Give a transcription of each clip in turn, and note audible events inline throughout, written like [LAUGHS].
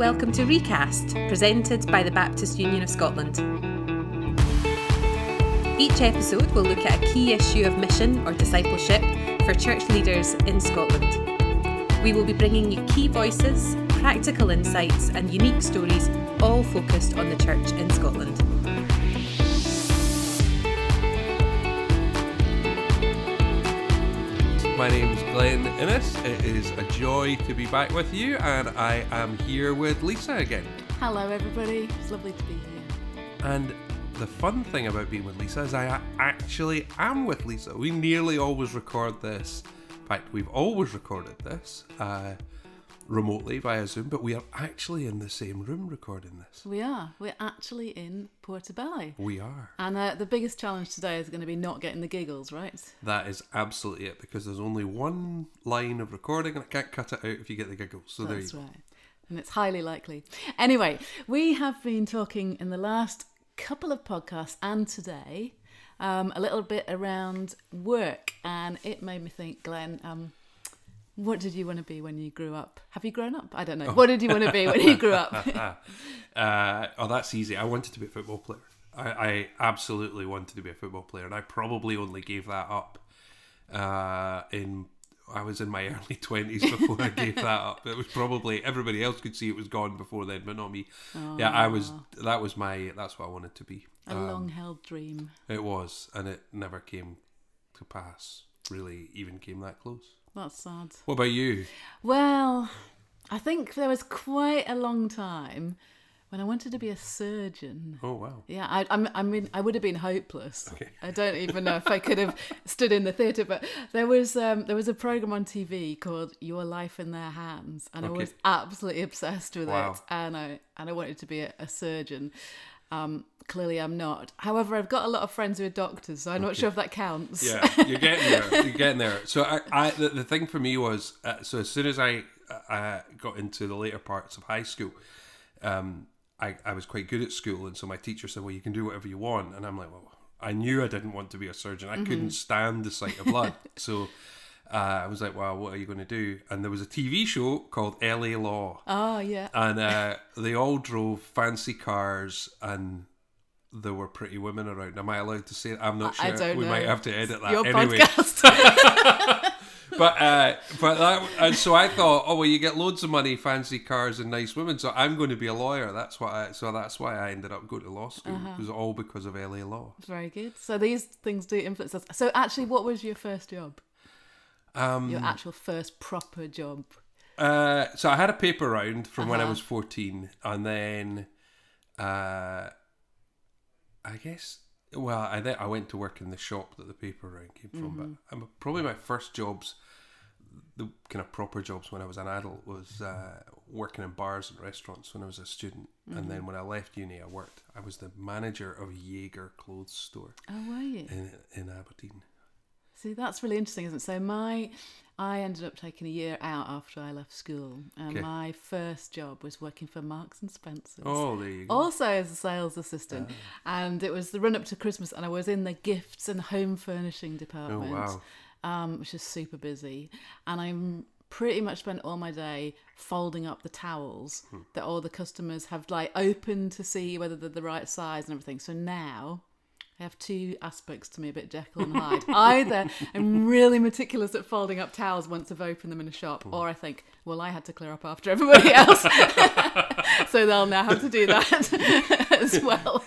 Welcome to Recast, presented by the Baptist Union of Scotland. Each episode will look at a key issue of mission or discipleship for church leaders in Scotland. We will be bringing you key voices, practical insights, and unique stories, all focused on the church in Scotland. My name is Glenn Innes. It is a joy to be back with you, and I am here with Lisa again. Hello, everybody. It's lovely to be here. And the fun thing about being with Lisa is I actually am with Lisa. We nearly always record this. In fact, we've always recorded this uh, remotely via Zoom, but we are actually in the same room recording this. We are. We're actually in Portobello. We are. And uh, the biggest challenge today is going to be not getting the giggles, right? That is absolutely it because there's only one line of recording and I can't cut it out if you get the giggles. So there you That's go. right. And it's highly likely. Anyway, we have been talking in the last couple of podcasts and today um, a little bit around work. And it made me think, Glenn, um, what did you want to be when you grew up? Have you grown up? I don't know. What did you want to be when you grew up? [LAUGHS] Uh, oh, that's easy. I wanted to be a football player. I, I absolutely wanted to be a football player, and I probably only gave that up uh, in. I was in my [LAUGHS] early twenties before I gave that up. It was probably everybody else could see it was gone before then, but not me. Yeah, I was. That was my. That's what I wanted to be. a long held dream. It was, and it never came to pass. Really, even came that close. That's sad. What about you? Well, I think there was quite a long time when I wanted to be a surgeon. Oh wow. Yeah, I, I'm, I mean, I would have been hopeless. Okay. I don't even know if I could have [LAUGHS] stood in the theatre, but there was um, there was a program on TV called Your Life in Their Hands, and I was absolutely obsessed with Wow. it, and I and I wanted to be a, a surgeon. Um, clearly, I'm not. However, I've got a lot of friends who are doctors, so I'm not sure if that counts. Yeah, you're getting there. [LAUGHS] You're getting there. So I, I the, the thing for me was, uh, so as soon as I uh, got into the later parts of high school, um, I, I was quite good at school, and so my teacher said, "Well, you can do whatever you want," and I'm like, "Well, I knew I didn't want to be a surgeon. I couldn't stand the sight of blood." [LAUGHS] so uh, I was like, "Well, what are you going to do?" And there was a TV show called L.A. Law, Oh yeah. and uh, they all drove fancy cars and. There were pretty women around. Am I allowed to say? That? I'm not sure. I don't we know. might have to edit that Your anyway podcast. [LAUGHS] [LAUGHS] but uh, but that and so I thought, oh well, you get loads of money, fancy cars, and nice women. So I'm going to be a lawyer. That's what I. So that's why I ended up going to law school. Uh-huh. It was all because of LA law. Very good. So these things do influence us. So actually, what was your first job? Um, Your actual first proper job? uh, so I had a paper round from when I Uh-huh. was 14, and then, uh, I guess. Well, I then I went to work in the shop that the paper round came from. Mm-hmm. But um, probably my first jobs, the kind of proper jobs when I was an adult, was uh, working in bars and restaurants when I was a student. And Mm-hmm. then when I left uni, I worked. I was the manager of Jaeger clothes store Oh, were you? in in Aberdeen. See, that's really interesting, isn't it? So my, I ended up taking a year out after I left school, and Okay. my first job was working for Marks and Spencers. Oh, there you go. Also as a sales assistant, and it was the run up to Christmas, and I was in the gifts and home furnishing department, Oh, wow. um, which is super busy, and I'm pretty much spent all my day folding up the towels Hmm. that all the customers have like opened to see whether they're the right size and everything. So now I have two aspects to me, a bit Jekyll and Hyde. [LAUGHS] Either I'm really meticulous at folding up towels once I've opened them in a shop, or I think, well, I had to clear up after everybody [LAUGHS] else, [LAUGHS] so they'll now have to do that as well.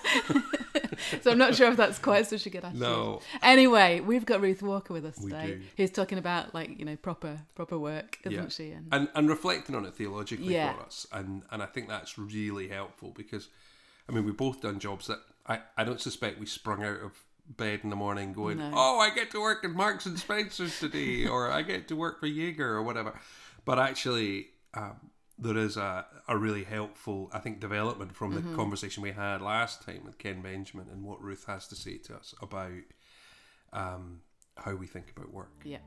so I'm not sure if that's quite such a good attitude. No. Anyway, we've got Ruth Walker with us today, who's talking about like you know proper proper work, isn't Yeah. she? And and and reflecting on it theologically Yeah. for us and and I think that's really helpful because I mean we've both done jobs that I, I don't suspect we sprung out of bed in the morning going No. oh I get to work in Marks and Spencers today [LAUGHS] or I get to work for Jaeger or whatever but actually um, there is a, a really helpful I think development from the Mm-hmm. conversation we had last time with Ken Benjamin and what Ruth has to say to us about um, how we think about work yeah,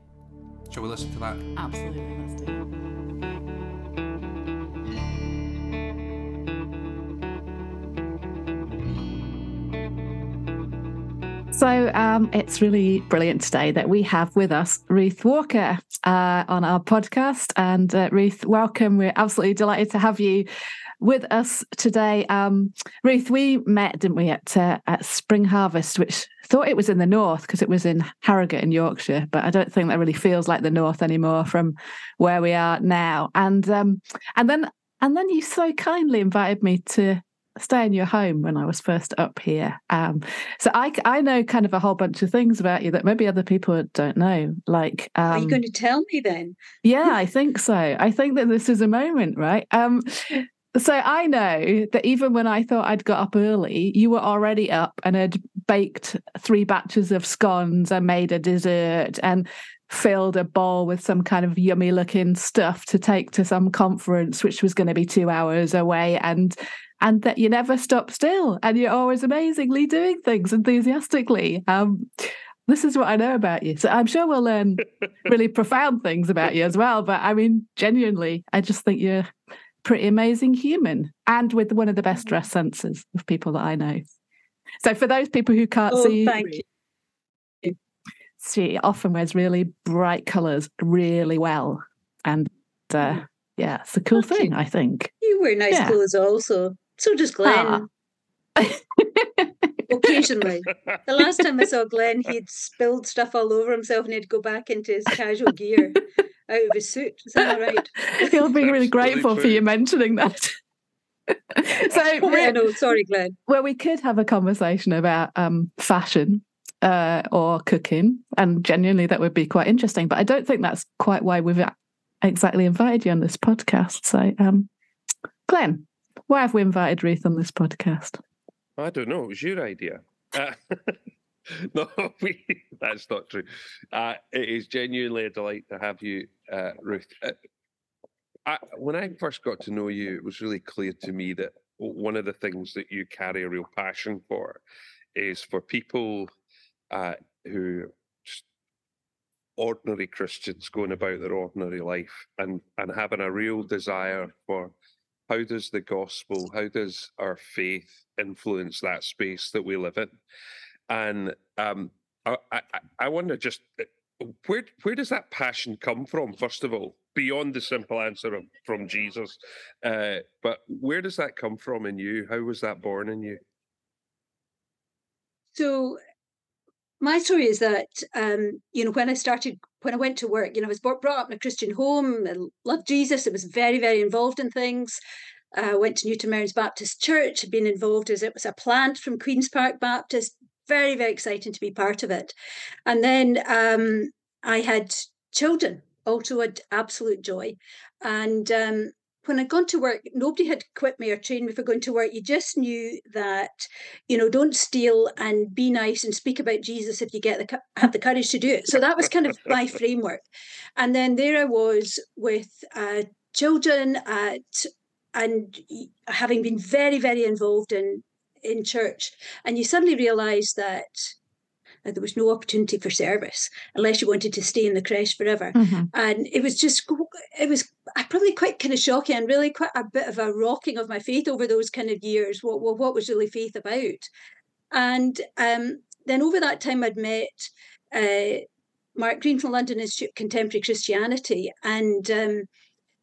shall we listen to that absolutely, let's do. it. So um, it's really brilliant today that we have with us Ruth Walker uh, on our podcast. And uh, Ruth, welcome. We're absolutely delighted to have you with us today. Um, Ruth, we met, didn't we, at uh, at Spring Harvest, which thought it was in the north because it was in Harrogate in Yorkshire, but I don't think that really feels like the north anymore from where we are now. And um, and then and then you so kindly invited me to stay in your home when I was first up here. Um, so I, I know kind of a whole bunch of things about you that maybe other people don't know. Like, um, are you going to tell me then? yeah, I think so. I think that this is a moment, right? Um, so I know that even when I thought I'd got up early, you were already up and had baked three batches of scones and made a dessert and filled a bowl with some kind of yummy looking stuff to take to some conference which was going to be 2 hours away and and that you never stop still and you're always amazingly doing things enthusiastically. Um, this is what I know about you. So I'm sure we'll learn [LAUGHS] really profound things about you as well. But I mean, genuinely, I just think you're pretty amazing human and with one of the best dress senses of people that I know. So for those people who can't oh, see, thank you. she often wears really bright colours really well. And uh, yeah, it's a cool Thank thing, you. I think. You wear nice Yeah. clothes also. So does Glenn. Occasionally. The [LAUGHS] last time I saw Glenn, he'd spilled stuff all over himself and he'd go back into his casual gear [LAUGHS] out of his suit. Is that all right? [LAUGHS] He'll be really Absolutely grateful for true. you mentioning that. so, Oh, yeah, no, sorry, Glenn. well, we could have a conversation about um, fashion uh, or cooking, and genuinely that would be quite interesting. But I don't think that's quite why we've exactly invited you on this podcast. So, um, Glenn, why have we invited Ruth on this podcast? I don't know. It was your idea. Uh, [LAUGHS] no, [LAUGHS] we, that's not true. Uh, it is genuinely a delight to have you, uh, Ruth. Uh, I, when I first got to know you, it was really clear to me that one of the things that you carry a real passion for is for people uh, who ordinary Christians going about their ordinary life and and having a real desire for how does the gospel, how does our faith influence that space that we live in? And um, I, I, I wonder just uh, where where does that passion come from? First of all, beyond the simple answer of from Jesus, uh, but where does that come from in you? How was that born in you? So my story is that um, you know when I started when I went to work, you know, I was brought up in a Christian home. I loved Jesus. I was very very involved in things. I uh, went to Newton Mearns Baptist Church. Had been involved as it was a plant from Queens Park Baptist. Very very exciting to be part of it. And then um, I had children. Also, had absolute joy. And um, when I'd gone to work, nobody had quit me or trained me for going to work. You just knew that, you know, don't steal and be nice and speak about Jesus if you get the have the courage to do it. So that was kind of my [LAUGHS] framework. And then there I was with uh, children at and having been very very involved in in church, and you suddenly realise that. There was no opportunity for service unless you wanted to stay in the creche forever. And it was just it was probably quite kind of shocking and really quite a bit of a rocking of my faith over those kind of years what what, what was really faith about. And um, then over that time i'd met uh, mark greene from london institute of contemporary christianity and um,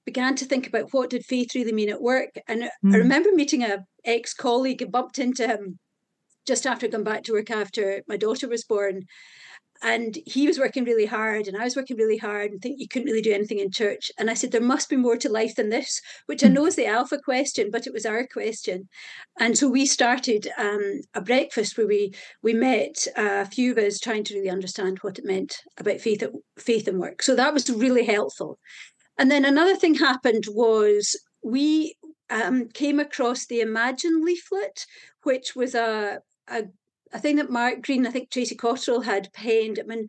began to think about what did faith really mean at work. And i Mm. remember meeting a ex-colleague and bumped into him just after going back to work after my daughter was born and he was working really hard and I was working really hard and think you couldn't really do anything in church. And I said, there must be more to life than this, which I know is the alpha question, but it was our question. And so we started um, a breakfast where we we met a few of us trying to really understand what it meant about faith faith and work. So that was really helpful. And then another thing happened was we um, came across the Imagine leaflet, which was a, a a thing that Mark Greene, I think Tracy Cotterell had penned. I mean,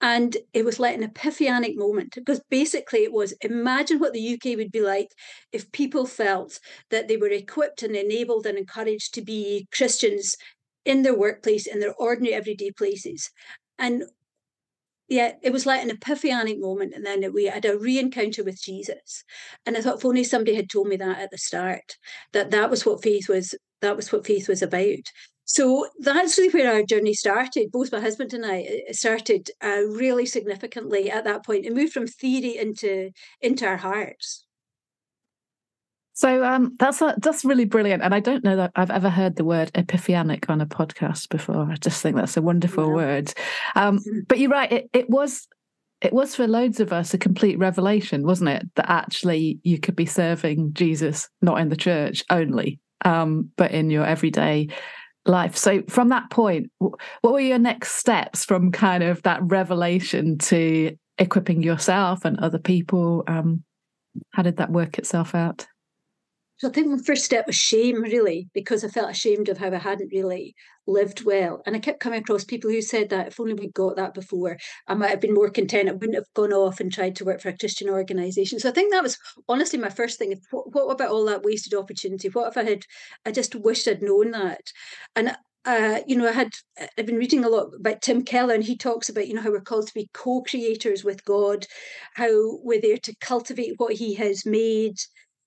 and it was like an epiphanic moment because basically it was imagine what the UK would be like if people felt that they were equipped and enabled and encouraged to be Christians in their workplace, in their ordinary everyday places. And yeah, it was like an epiphanic moment. And then we had a re encounter with Jesus. And I thought, if only somebody had told me that at the start, that that was what faith was, that was what faith was about. So that's really where our journey started. Both my husband and I started uh, really significantly at that point. It moved from theory into into our hearts. So um, that's a, that's really brilliant, and I don't know that I've ever heard the word epiphanic on a podcast before. I just think that's a wonderful yeah. word. Um, mm-hmm. but you're right; it, it was it was for loads of us a complete revelation, wasn't it? That actually you could be serving Jesus not in the church only, um, but in your everyday life. So from that point, what were your next steps from kind of that revelation to equipping yourself and other people? Um, how did that work itself out? So I think my first step was shame, really, because I felt ashamed of how I hadn't really lived well. And I kept coming across people who said that if only we'd got that before, I might have been more content. I wouldn't have gone off and tried to work for a Christian organisation. So I think that was honestly my first thing. What, what about all that wasted opportunity? What if I had, I just wished I'd known that. And uh, you know, I had I've been reading a lot about Tim Keller, and he talks about you know how we're called to be co-creators with God, how we're there to cultivate what He has made,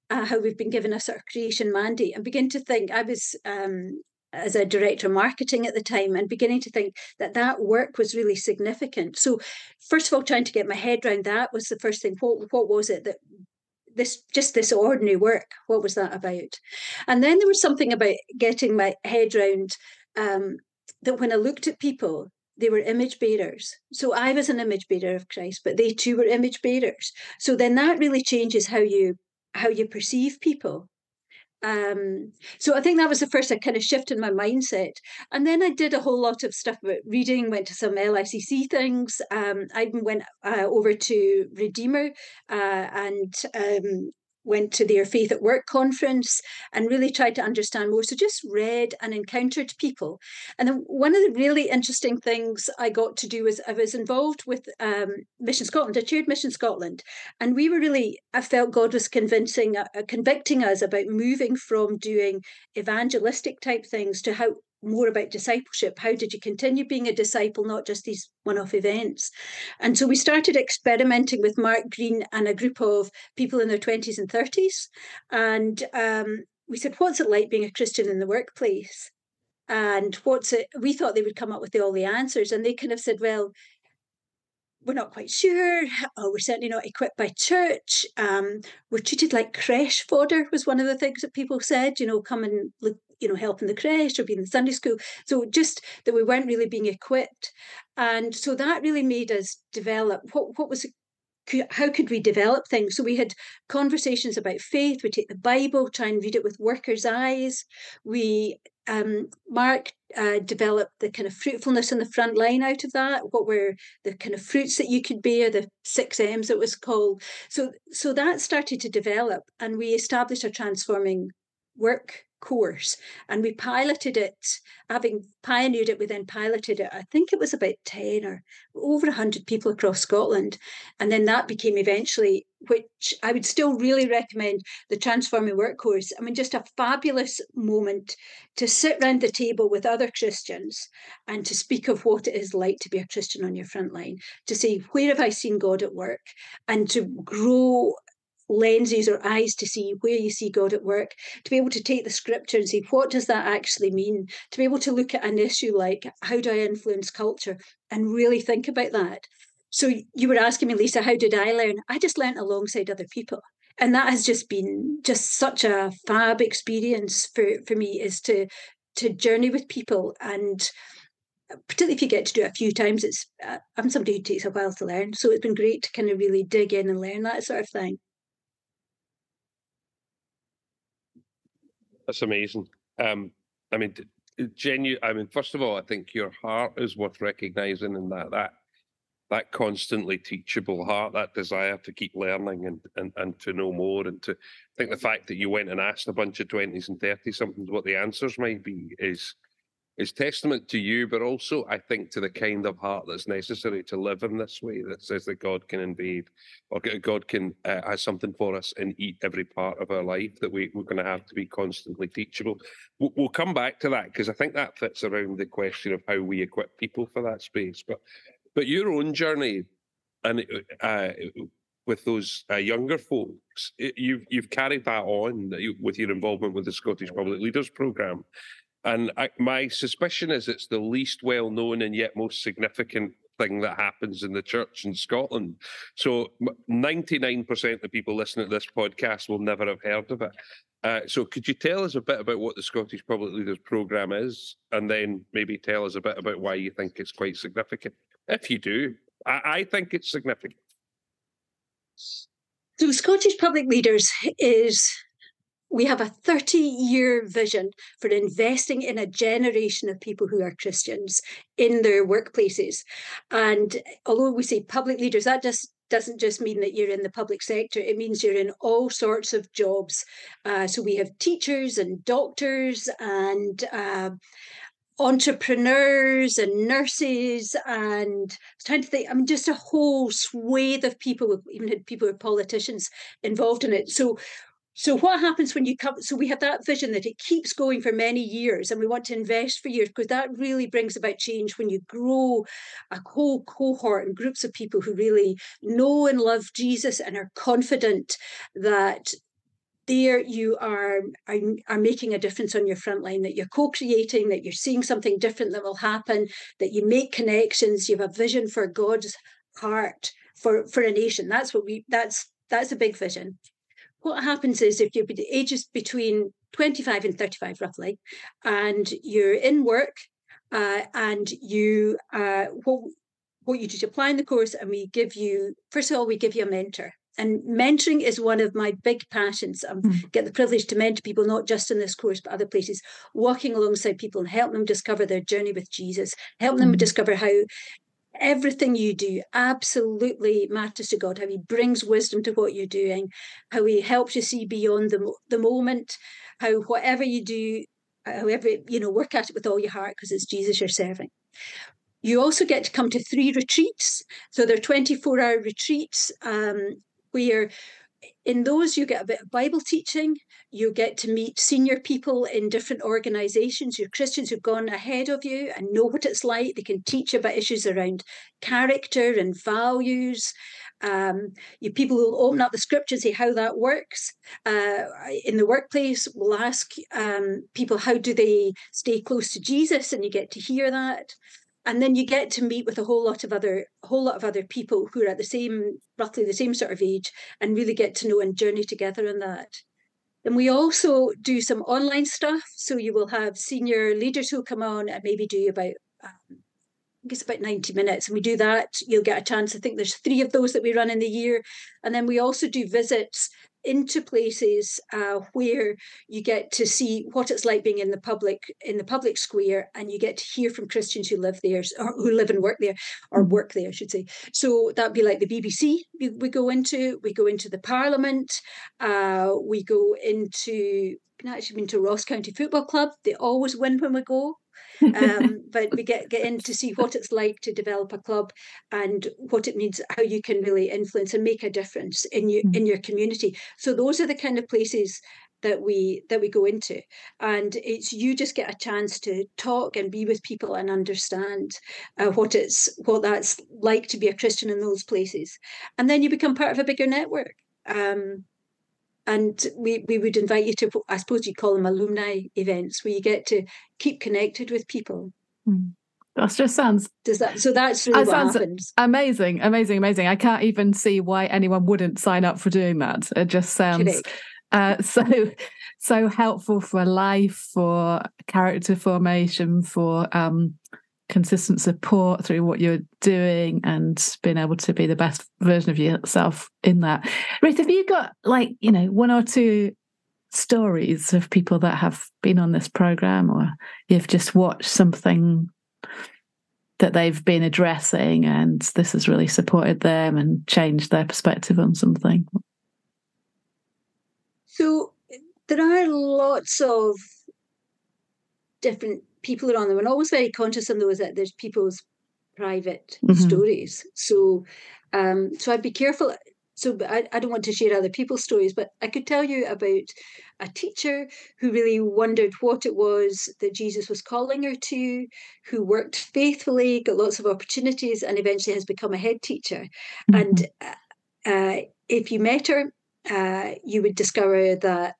uh, how we've been given a sort of creation mandate and begin to think I was um, as a director of marketing at the time and beginning to think that that work was really significant. So first of all, trying to get my head around that was the first thing. What what was it that this just this ordinary work? What was that about? And then there was something about getting my head around um, that when I looked at people, they were image bearers. So I was an image bearer of Christ, but they too were image bearers. So then that really changes how you how you perceive people. Um, so I think that was the first I kind of shifted my mindset. And then I did a whole lot of stuff about reading, went to some LICC things. Um, I went uh, over to Redeemer uh, and um, went to their Faith at Work conference and really tried to understand more. So just read and encountered people. And then one of the really interesting things I got to do was I was involved with um, Mission Scotland. I chaired Mission Scotland, and we were really I felt God was convincing, uh, convicting us about moving from doing evangelistic type things to how more about discipleship. How did you continue being a disciple, not just these one off events? And so we started experimenting with Mark Greene and a group of people in their 20s and 30s. And um, we said, What's it like being a Christian in the workplace? And what's it? We thought they would come up with all the answers. And they kind of said, Well, we're not quite sure. Oh, we're certainly not equipped by church. Um, we're treated like creche fodder was one of the things that people said. You know, come and look, you know, help in the creche or be in the Sunday school. So just that we weren't really being equipped, and so that really made us develop what what was how could we develop things? So we had conversations about faith. We take the Bible, try and read it with workers' eyes. We um, Mark uh, developed the kind of fruitfulness in the front line out of that. What were the kind of fruits that you could bear? The six M's it was called. So so that started to develop, and we established a transforming work course and we piloted it having pioneered it we then piloted it i think it was about 10 or over 100 people across scotland and then that became eventually which i would still really recommend the transforming work course i mean just a fabulous moment to sit round the table with other christians and to speak of what it is like to be a christian on your front line to say where have i seen god at work? and to grow lenses or eyes to see where you see God at work, to be able to take the scripture and say, what does that actually mean? To be able to look at an issue like, how do I influence culture? And really think about that. So you were asking me, Lisa, how did I learn? I just learned alongside other people. And that has just been just such a fab experience for, for me is to to journey with people and particularly if you get to do it a few times it's uh, i'm somebody who takes a while to learn so it's been great to kind of really dig in and learn that sort of thing That's amazing. Um, I mean, genuine. I mean, first of all, I think your heart is worth recognizing, and that that that constantly teachable heart, that desire to keep learning and, and, and to know more, and to I think the fact that you went and asked a bunch of twenties and thirties something what the answers might be is is testament to you, but also I think to the kind of heart that's necessary to live in this way that says that God can invade or God can uh, has something for us in eat every part of our life that we, we're going to have to be constantly teachable. We'll, we'll come back to that because I think that fits around the question of how we equip people for that space. But but your own journey and uh, with those uh, younger folks, it, you've you've carried that on with your involvement with the Scottish Public Leaders Programme. And I, my suspicion is it's the least well known and yet most significant thing that happens in the church in Scotland. So 99% of people listening to this podcast will never have heard of it. Uh, so could you tell us a bit about what the Scottish Public Leaders Programme is, and then maybe tell us a bit about why you think it's quite significant? If you do, I, I think it's significant. So Scottish Public Leaders is we have a 30 year vision for investing in a generation of people who are Christians in their workplaces. And although we say public leaders, that just doesn't just mean that you're in the public sector, it means you're in all sorts of jobs. Uh, so we have teachers and doctors and uh, entrepreneurs and nurses and I was trying to think, I mean, just a whole swathe of people, even had people who are politicians involved in it. So so what happens when you come? So we have that vision that it keeps going for many years, and we want to invest for years because that really brings about change when you grow a whole cohort and groups of people who really know and love Jesus and are confident that there you are, are, are making a difference on your front line that you're co-creating that you're seeing something different that will happen that you make connections you have a vision for god's heart for for a nation that's what we that's that's a big vision what happens is if you're ages between 25 and 35 roughly and you're in work uh, and you uh, what what you do is apply in the course and we give you first of all we give you a mentor and mentoring is one of my big passions. I mm. get the privilege to mentor people, not just in this course, but other places, walking alongside people and help them discover their journey with Jesus, help them mm. discover how everything you do absolutely matters to God, how He brings wisdom to what you're doing, how He helps you see beyond the, the moment, how whatever you do, however, you know, work at it with all your heart because it's Jesus you're serving. You also get to come to three retreats. So they're 24 hour retreats um, where in those you get a bit of bible teaching you get to meet senior people in different organizations you're christians who've gone ahead of you and know what it's like. They can teach about issues around character and values. Um, you people will open up the scripture and say how that works. Uh, in the workplace we'll ask um, people how do they stay close to jesus? And you get to hear that and then you get to meet with a whole lot of other whole lot of other people who are at the same roughly the same sort of age and really get to know and journey together in that. And we also do some online stuff. So you will have senior leaders who come on and maybe do about um, I guess about 90 minutes and we do that you'll get a chance i think there's three of those that we run in the year and then we also do visits into places uh, where you get to see what it's like being in the public in the public square, and you get to hear from Christians who live there, or who live and work there, or mm. work there, I should say. So that'd be like the BBC. We, we go into we go into the Parliament. Uh, we go into. Actually been to Ross County Football Club. They always win when we go [LAUGHS] um, but we get get in to see what it's like to develop a club and what it means, how you can really influence and make a difference in your mm. in your community. So those are the kind of places that we that we go into and it's you just get a chance to talk and be with people and understand uh, what it's what that's like to be a christian in those places and then you become part of a bigger network um, and we, we would invite you to i suppose you'd call them alumni events where you get to keep connected with people mm. That just sounds. Does that so? That's really that what happens. Amazing, amazing, amazing. I can't even see why anyone wouldn't sign up for doing that. It just sounds uh, [LAUGHS] so so helpful for life, for character formation, for um, consistent support through what you're doing and being able to be the best version of yourself in that. Ruth, have you got like, you know, one or two stories of people that have been on this program or you've just watched something that they've been addressing and this has really supported them and changed their perspective on something? So there are lots of different people are on them and always very conscious of those that there's people's private mm-hmm. stories. So um so I'd be careful. So I, I don't want to share other people's stories, but I could tell you about a teacher who really wondered what it was that Jesus was calling her to, who worked faithfully, got lots of opportunities, and eventually has become a head teacher. Mm-hmm. And uh, if you met her, uh, you would discover that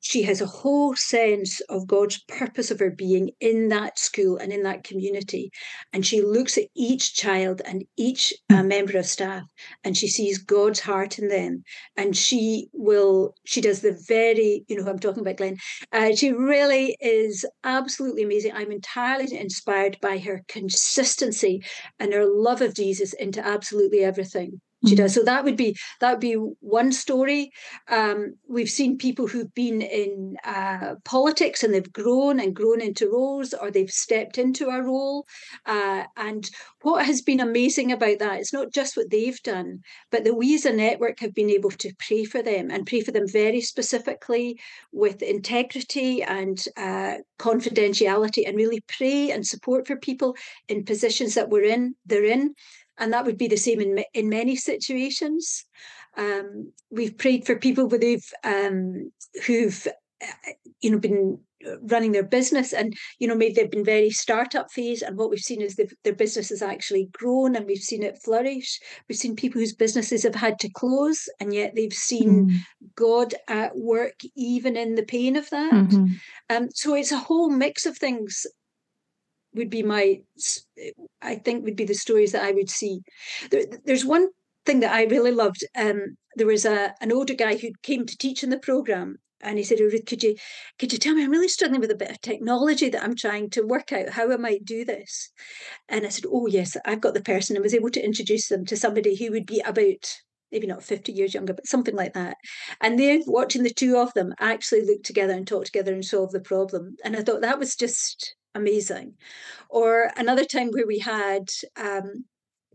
she has a whole sense of God's purpose of her being in that school and in that community. And she looks at each child and each uh, hmm. member of staff and she sees God's heart in them. And she will, she does the very, you know, who I'm talking about, Glenn. Uh, she really is absolutely amazing. I'm entirely inspired by her consistency and her love of Jesus into absolutely everything she does. Mm-hmm. So that would be that would be one story. Um, we've seen people who've been in uh, politics and they've grown and grown into roles, or they've stepped into a role. Uh, and what has been amazing about that, it's not just what they've done, but that we as a network have been able to pray for them and pray for them very specifically with integrity and uh, confidentiality, and really pray and support for people in positions that we're in. They're in and that would be the same in in many situations. Um, we've prayed for people who've um, who've uh, you know been running their business and you know maybe they've been very startup phase and what we've seen is their business has actually grown and we've seen it flourish we've seen people whose businesses have had to close and yet they've seen mm. god at work even in the pain of that mm-hmm. um, so it's a whole mix of things would be my i think would be the stories that i would see there, there's one thing that i really loved um, there was a an older guy who came to teach in the program and he said, oh, Ruth, could you could you tell me? I'm really struggling with a bit of technology that I'm trying to work out how I might do this. And I said, Oh yes, I've got the person, and was able to introduce them to somebody who would be about maybe not 50 years younger, but something like that. And they're watching the two of them actually look together and talk together and solve the problem. And I thought that was just amazing. Or another time where we had um,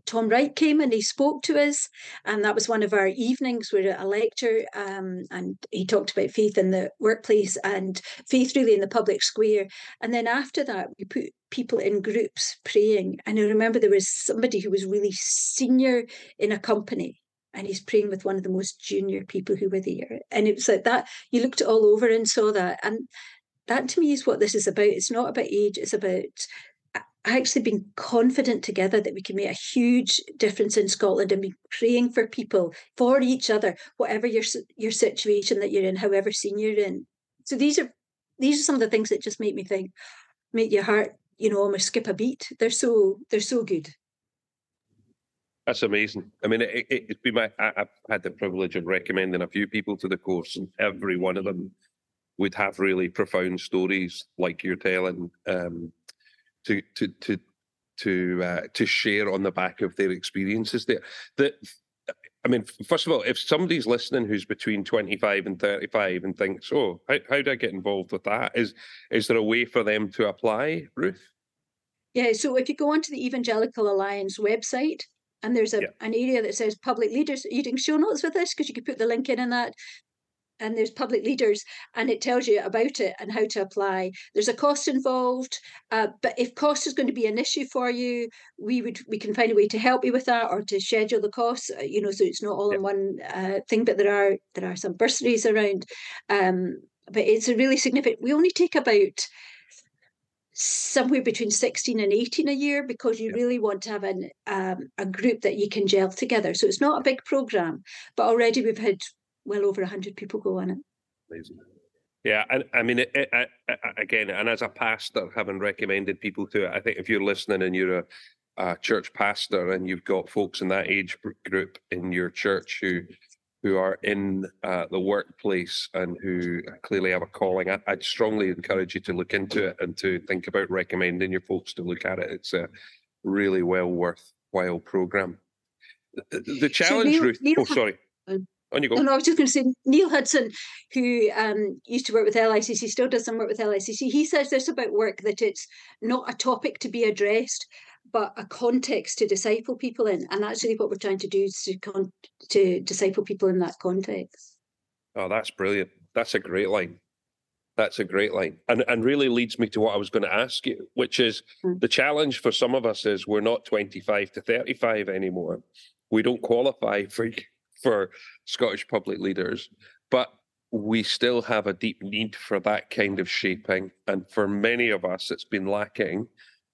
Tom Wright came and he spoke to us, and that was one of our evenings. We at a lecture, um, and he talked about faith in the workplace and faith really in the public square. And then after that, we put people in groups praying. And I remember there was somebody who was really senior in a company, and he's praying with one of the most junior people who were there. And it was like that. You looked all over and saw that, and that to me is what this is about. It's not about age, it's about actually being confident together that we can make a huge difference in Scotland and be praying for people, for each other, whatever your your situation that you're in, however senior you're in. So these are these are some of the things that just make me think, make your heart, you know, almost skip a beat. They're so they're so good. That's amazing. I mean, it, it, has been my. I, have had the privilege of recommending a few people to the course, and every one of them would have really profound stories like you're telling um, to to to to uh, to share on the back of their experiences there. That I mean, first of all, if somebody's listening who's between 25 and 35 and thinks, "Oh, how, how do I get involved with that?" Is is there a way for them to apply, Ruth? Yeah, so if you go onto the Evangelical Alliance website, and there's a, yeah. an area that says public leaders. Are you doing show notes with this? Because you could put the link in in that and there's public leaders and it tells you about it and how to apply. There's a cost involved uh, but if cost is going to be an issue for you we would we can find a way to help you with that or to schedule the costs uh, you know so it's not all in one uh, thing but there are there are some bursaries around um, but it's a really significant we only take about somewhere between 16 and 18 a year because you really want to have an um, a group that you can gel together. So it's not a big program but already we've had well over 100 people go on it. Amazing. Yeah, and I mean, it, it, I, again, and as a pastor, having recommended people to it, I think if you're listening and you're a, a church pastor and you've got folks in that age group in your church who who are in uh, the workplace and who clearly have a calling, I, would strongly encourage you to look into it and to think about recommending your folks to look at it. It's a really well worthwhile program. The, challenge, so Neil, Ruth. Neil, oh, sorry. On you go. No, I was just going to say Neil Hudson, who um, used to work with LICC, still does some work with LICC. He says this about work that it's not a topic to be addressed, but a context to disciple people in, and that's really what we're trying to do to con- to disciple people in that context. Oh, that's brilliant. That's a great line. That's a great line, and and really leads me to what I was going to ask you, which is mm. the challenge for some of us is we're not twenty five to thirty five anymore. We don't qualify for for Scottish public leaders, but we still have a deep need for that kind of shaping. And for many of us, it's been lacking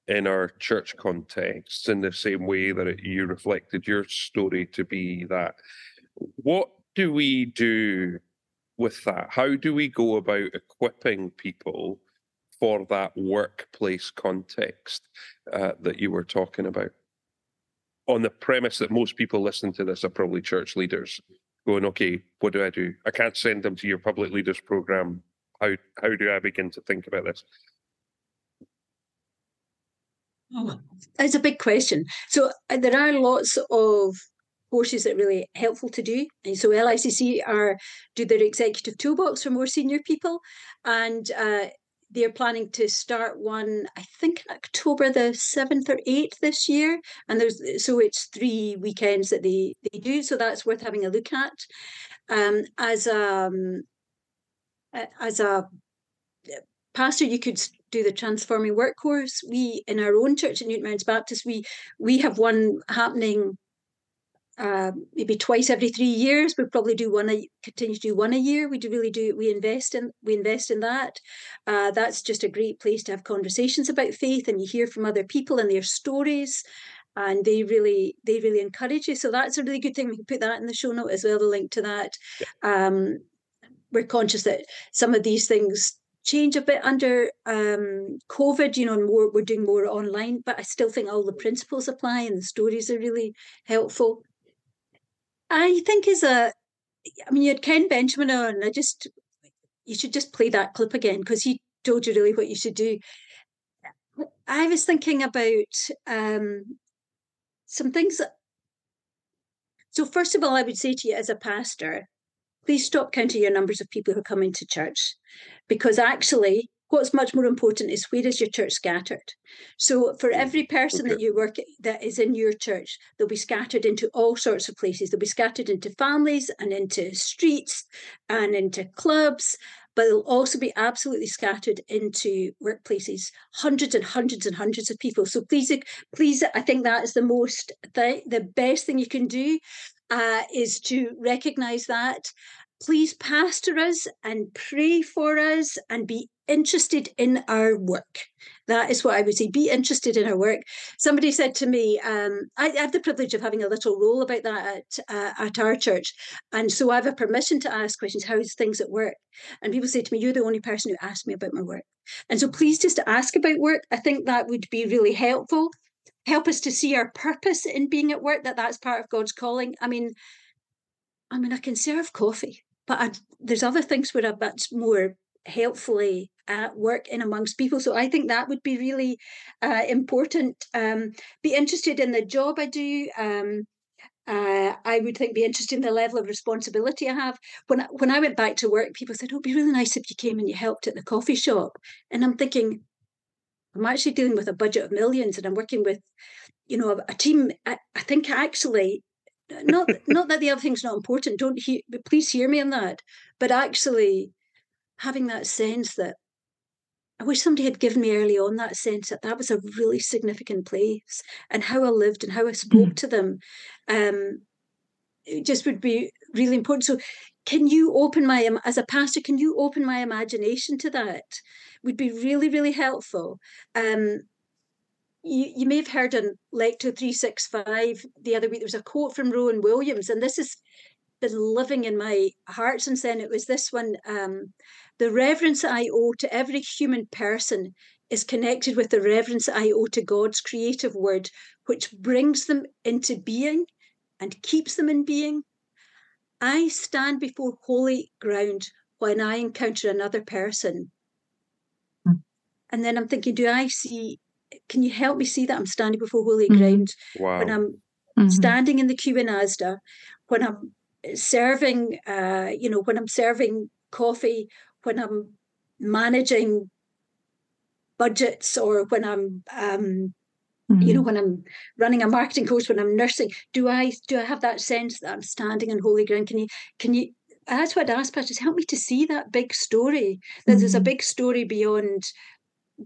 in our church contexts in the same way that it, you reflected your story to be that. What do we do with that? How do we go about equipping people for that workplace context uh, that you were talking about? On the premise that most people listening to this are probably church leaders going, okay, what do I do? I can't send them to your public leaders program. How how do I begin to think about this? Oh, it's a big question. So uh, there are lots of courses that are really helpful to do. And so LICC are do their executive toolbox for more senior people, and uh, they're planning to start one, I think, in October the seventh or eighth this year. And there's so it's three weekends that they they do. So that's worth having a look at. Um, as a um, as a pastor, you could do the transforming work course. We in our own church in Newton Mearns Baptist, we we have one happening uh, maybe twice every three years. We probably do one a continue to do one a year. We do really do we invest in we invest in that. Uh, that's just a great place to have conversations about faith, and you hear from other people and their stories, and they really they really encourage you. So that's a really good thing. We can put that in the show note as well. The link to that. Yeah. Um, we're conscious that some of these things change a bit under um, COVID, you know, and more we're doing more online, but I still think all the principles apply and the stories are really helpful. I think is a, I mean, you had Ken Benjamin on. I just, you should just play that clip again because he told you really what you should do. I was thinking about um, some things. That, so first of all, I would say to you as a pastor, please stop counting your numbers of people who come into church, because actually what's much more important is where is your church scattered? So for mm, every person okay. that you work that is in your church they'll be scattered into all sorts of places. They'll be scattered into families and into streets and into clubs but they'll also be absolutely scattered into workplaces. Hundreds and hundreds and hundreds of people. So please please i think that is the most the, the best thing you can do uh, is to recognize that. Please pastor us and pray for us and be interested in our work. That is what I would say. Be interested in our work. Somebody said to me, um, I, I, have the privilege of having a little role about that at, uh, at our church. And so I have a permission to ask questions how's things at work? And people say to me, You're the only person who asked me about my work. And so please just ask about work. I think that would be really helpful. Help us to see our purpose in being at work, that that's part of God's calling. I mean, I mean, I can serve coffee, but I'd, there's other things where I'm much more helpfully at work in amongst people. So I think that would be really uh, important. Um, be interested in the job I do. Um, uh, I would think be interested in the level of responsibility I have. When I, when I went back to work, people said, "Oh, it'd be really nice if you came and you helped at the coffee shop." And I'm thinking, I'm actually dealing with a budget of millions, and I'm working with, you know, a, a team. I, I, think actually, not not that the other thing's not important. Don't hear, please hear me on that. But actually, having that sense that I wish somebody had given me early on that sense that that was a really significant place and how I lived and how I spoke mm. to them. Um, it just would be really important. So, can you open my, as a pastor, can you open my imagination to that? Would be really, really helpful. Um, you, you may have heard on Lectio 365 the other week, there was a quote from Rowan Williams, and this has been living in my heart since then. It was this one um, the reverence I owe to every human person is connected with the reverence I owe to God's creative word, which brings them into being and keeps them in being. I stand before holy ground when I encounter another person. Hmm. And then I'm thinking, do I see, can you help me see that I'm standing before holy mm-hmm. ground wow. when I'm mm-hmm. standing in the queue in Asda, when I'm serving, uh, you know, when I'm serving coffee when I'm managing budgets or when I'm um, mm-hmm. you know mm-hmm. when I'm running a marketing course when I'm nursing do I do I have that sense that I'm standing on holy ground can you can you that's what I'd ask pastors help me to see that big story that mm-hmm. there's a mm-hmm. big story beyond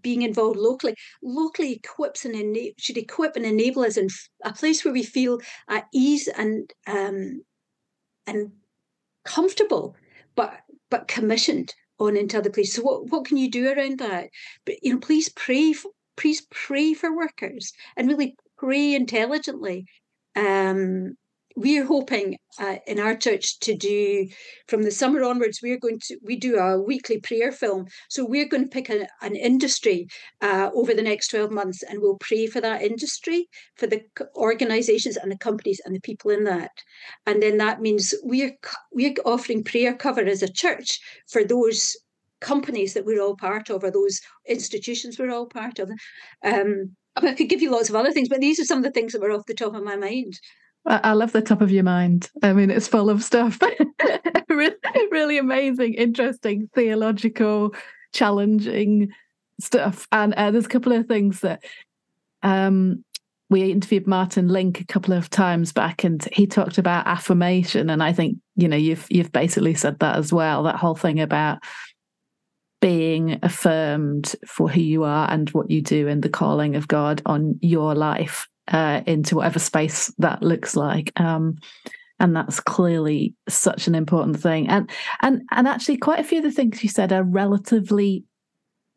being involved locally locally equips and ena- should equip and enable us in a place where we feel at ease and um, and comfortable but but commissioned on into other places. So what, what can you do around that? But you know, please pray for, please pray for workers and really pray intelligently. Um, we're hoping uh, in our church to do from the summer onwards we're going to we do a weekly prayer film. So we're going to pick a, an industry uh, over the next 12 months and we'll pray for that industry for the organizations and the companies and the people in that. And then that means we're we're offering prayer cover as a church for those companies that we're all part of or those institutions we're all part of. Um, I could give you lots of other things, but these are some of the things that were off the top of my mind. I love the top of your mind. I mean, it's full of stuff. [LAUGHS] really, really amazing, interesting, theological, challenging stuff. And uh, there's a couple of things that um, we interviewed Martin Link a couple of times back, and he talked about affirmation. And I think you know you've you've basically said that as well. That whole thing about being affirmed for who you are and what you do and the calling of God on your life uh, into whatever space that looks like. Um, and that's clearly such an important thing. And and and actually, quite a few of the things you said are relatively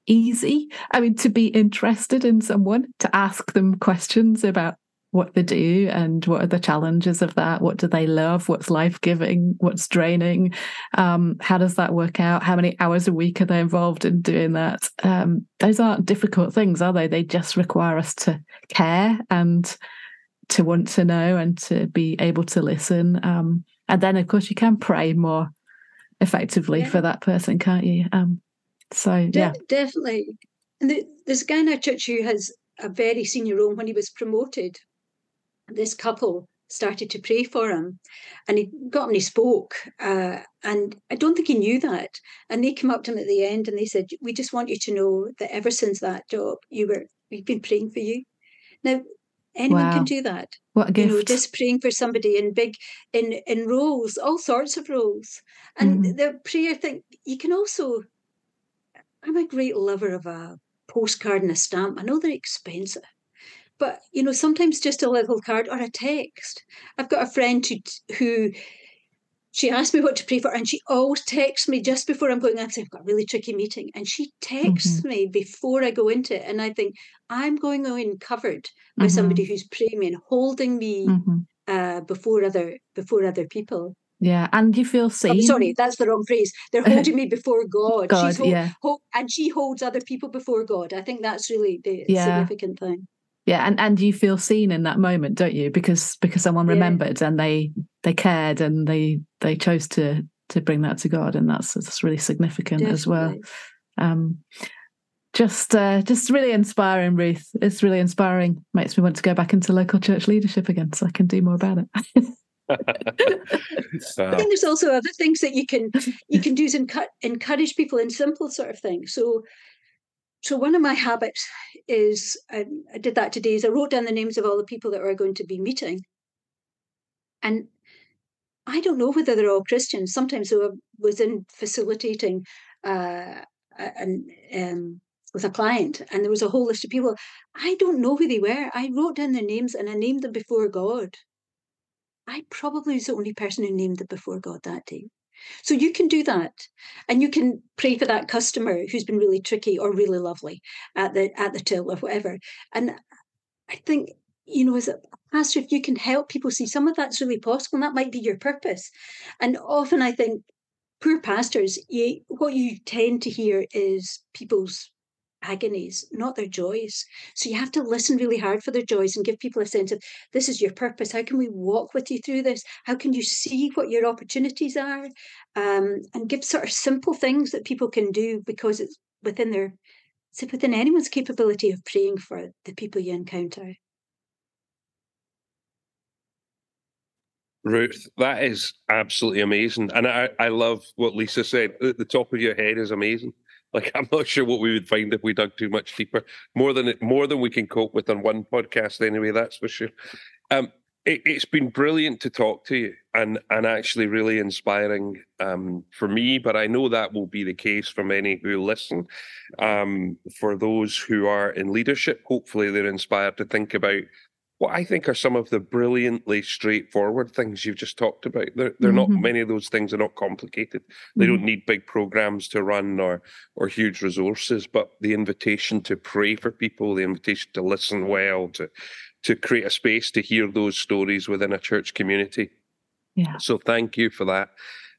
easy. I mean, to be interested in someone, to ask them questions about what they do and what are the challenges of that? What do they love? What's life giving what's draining? Um, how does that work out? How many hours a week are they involved in doing that? Um, those aren't difficult things are they? They just require us to care and to want to know and to be able to listen um, and then of course you can pray more effectively yeah. for that person can't you? Um, so De- yeah. definitely. And the, there's a guy in our church who has a very senior role when he was promoted this couple started to pray for him and he got him and he spoke uh, and i don't think he knew that and they came up to him at the end and they said we just want you to know that ever since that job you were we've been praying for you now anyone wow. can do that what a gift. you know just praying for somebody in big in in roles all sorts of roles and mm-hmm. the prayer thing you can also i'm a great lover of a postcard and a stamp i know they're expensive but you know sometimes just a little card or a text i've got a friend who who she asked me what to pray for and she always texts me just before i'm going i say i've got a really tricky meeting and she texts mm-hmm. me before i go into it and i think i'm going in covered by mm-hmm. somebody who's praying and holding me mm-hmm. uh, before other before other people yeah, and you feel seen. Oh, sorry, that's the wrong phrase. They're [LAUGHS] holding me before God. God She's hold, yeah. Hold, and she holds other people before God. I think that's really the yeah. significant thing yeah and and you feel seen in that moment don't you because because someone remembered yeah. and they they cared and they they chose to to bring that to god and that's that's really significant Definitely. as well um just uh just really inspiring ruth it's really inspiring makes me want to go back into local church leadership again so i can do more about it [LAUGHS] I think there's also other things that you can you can do to encourage people in simple sort of things. So so one of my habits is I, I did that today is I wrote down the names of all the people that are going to be meeting. And I don't know whether they're all Christians. Sometimes I was in facilitating uh, um, with a client, and there was a whole list of people. I don't know who they were. I wrote down their names and I named them before God. I probably was the only person who named them before God that day. So you can do that, and you can pray for that customer who's been really tricky or really lovely at the at the till or whatever. And I think you know, as a pastor, if you can help people see some of that's really possible, and that might be your purpose. And often I think poor pastors, you, what you tend to hear is people's agonies, not their joys. So you have to listen really hard for their joys and give people a sense of this is your purpose. How can we walk with you through this? How can you see what your opportunities are? Um, and give sort of simple things that people can do because it's within their it's within anyone's capability of praying for the people you encounter. Ruth, that is absolutely amazing. And I, I love what Lisa said. At the top of your head is amazing. Like [LAUGHS] I'm not sure what we would find if we dug too much deeper. More than more than we can cope with on one podcast, anyway. That's for sure. Um, it, has been brilliant to talk to you, and and actually really inspiring um, for me. But I know that will be the case for many who listen. Um, for those who are in leadership, hopefully they're inspired to think about what I think are some of the brilliantly straightforward things you've just talked about. They're, they're mm-hmm. not many of those things are not complicated. They mm-hmm. don't need big programs to run or or huge resources, but the invitation to pray for people, the invitation to listen well, to to create a space to hear those stories within a church community. Yeah. So thank you for that.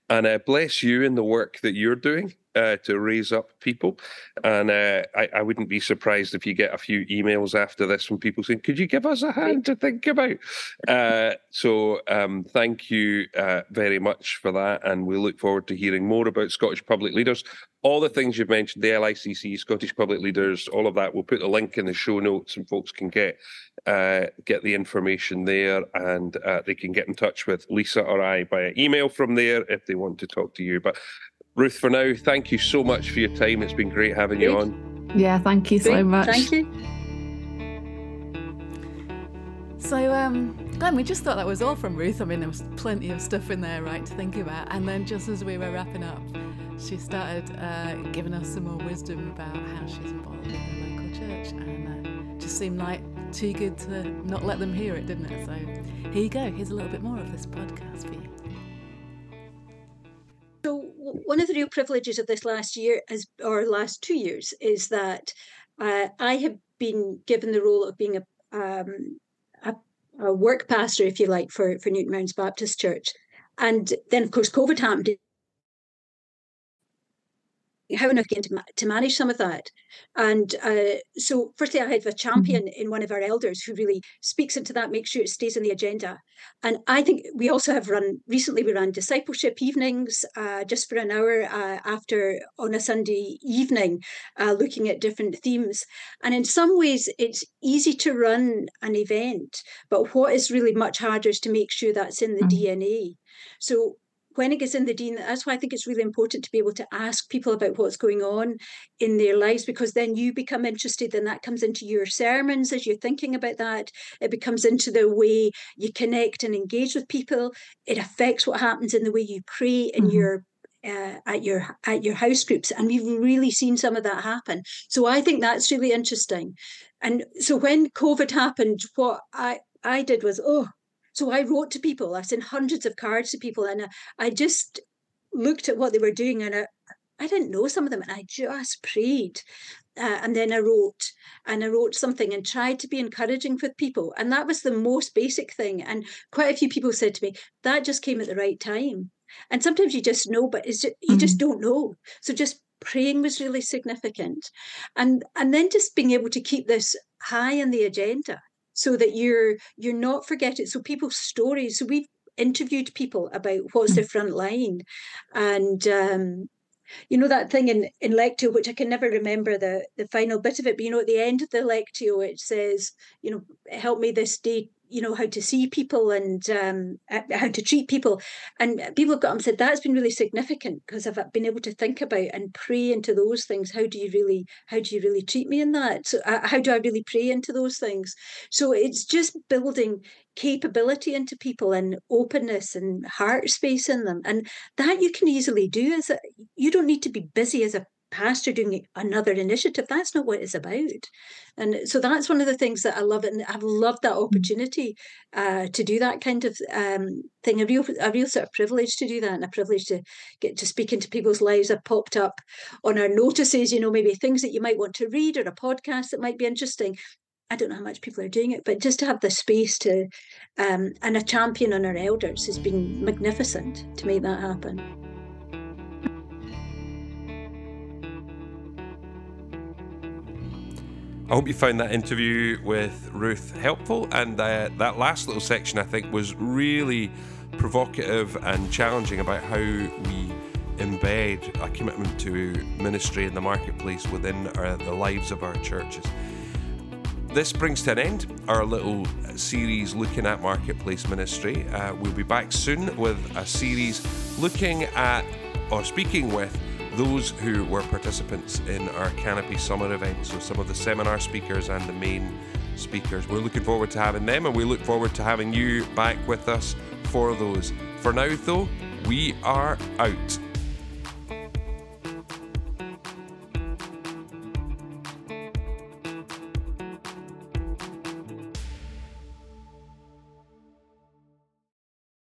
And uh, bless you in the work that you're doing uh, to raise up people. And uh, I, I, wouldn't be surprised if you get a few emails after this from people saying, "Could you give us a hand to think about?" Uh, so um, thank you uh, very much for that, and we look forward to hearing more about Scottish public leaders. All the things you've mentioned, the LICC, Scottish public leaders, all of that. We'll put the link in the show notes, and folks can get uh, get the information there, and uh, they can get in touch with Lisa or I by email from there if they want to talk to you. But Ruth, for now, thank you so much for your time. It's been great having great. you on. Yeah, thank you so much. Thank you. So, um, Glenn, we just thought that was all from Ruth. I mean, there was plenty of stuff in there, right, to think about. And then just as we were wrapping up, she started uh, giving us some more wisdom about how she's involved in the local church. And uh, just seemed like too good to not let them hear it, didn't it? So here you go. Here's a little bit more of this podcast for you. So one of the real privileges of this last year is, or last two years, is that uh, I have been given the role of being a, um, a, a work pastor, if you like, for for Newton Mearns Baptist Church, and then of course COVID happened how on earth getting to, to manage some of that? And uh, so, firstly, I have a champion mm-hmm. in one of our elders who really speaks into that, makes sure it stays on the agenda. And I think we also have run recently. We ran discipleship evenings uh, just for an hour uh, after on a Sunday evening, uh, looking at different themes. And in some ways, it's easy to run an event, but what is really much harder is to make sure that's in the mm-hmm. DNA. So when it gets in the DNA, that's why I think it's really important to be able to ask people about what's going on in their lives because then you become interested and that comes into your sermons as you're thinking about that. It becomes into the way you connect and engage with people. It affects what happens in the way you pray in mm-hmm. your uh, at your at your house groups and we've really seen some of that happen so i think that's really interesting and so when covid happened what i i did was oh so I wrote to people, I sent hundreds of cards to people, and I, I just looked at what they were doing and I, I didn't know some of them, and I just prayed. Uh, and then I wrote, and I wrote something and tried to be encouraging with people. And that was the most basic thing. And quite a few people said to me, that just came at the right time. And sometimes you just know, but it's just, you mm-hmm. just don't know. So just praying was really significant. And and then just being able to keep this high on the agenda so that you're you're not forgetting so people's stories so we've interviewed people about what's mm. the front line and um, you know that thing in in lectio which i can never remember the the final bit of it but you know at the end of the lectio it says you know help me this day you know how to see people and um, how to treat people. And people have got and said that's been really significant because i've been able to think about and pray into those things. How do you really how do you really treat me in that? So uh, how do i really pray into those things? So it's just building capability into people and openness and heart space in them. And that you can easily do as a you don't need to be busy as a pastor doing another initiative. That's not what it's about. And so that's one of the things that I love. And I've loved that mm. opportunity uh, to do that kind of um, thing. A real, a real sort of privilege to do that and a privilege to get to speak into people's lives have popped up on our notices, you know, maybe things that you might want to read or a podcast that might be interesting. I don't know how much people are doing it, but just to have the space to, um, and a champion on our elders has been magnificent to make that happen. I hope you found that interview with Ruth helpful, and uh, that last little section I think was really provocative and challenging about how we embed a commitment to ministry in the marketplace within our, the lives of our churches. This brings to an end our little series looking at marketplace ministry. Uh, we'll be back soon with a series looking at or speaking with those who were participants in our Canopy Summer event, so some of the seminar speakers and the main speakers. We're looking forward to having them and we look forward to having you back with us for those. For now, though, we are out.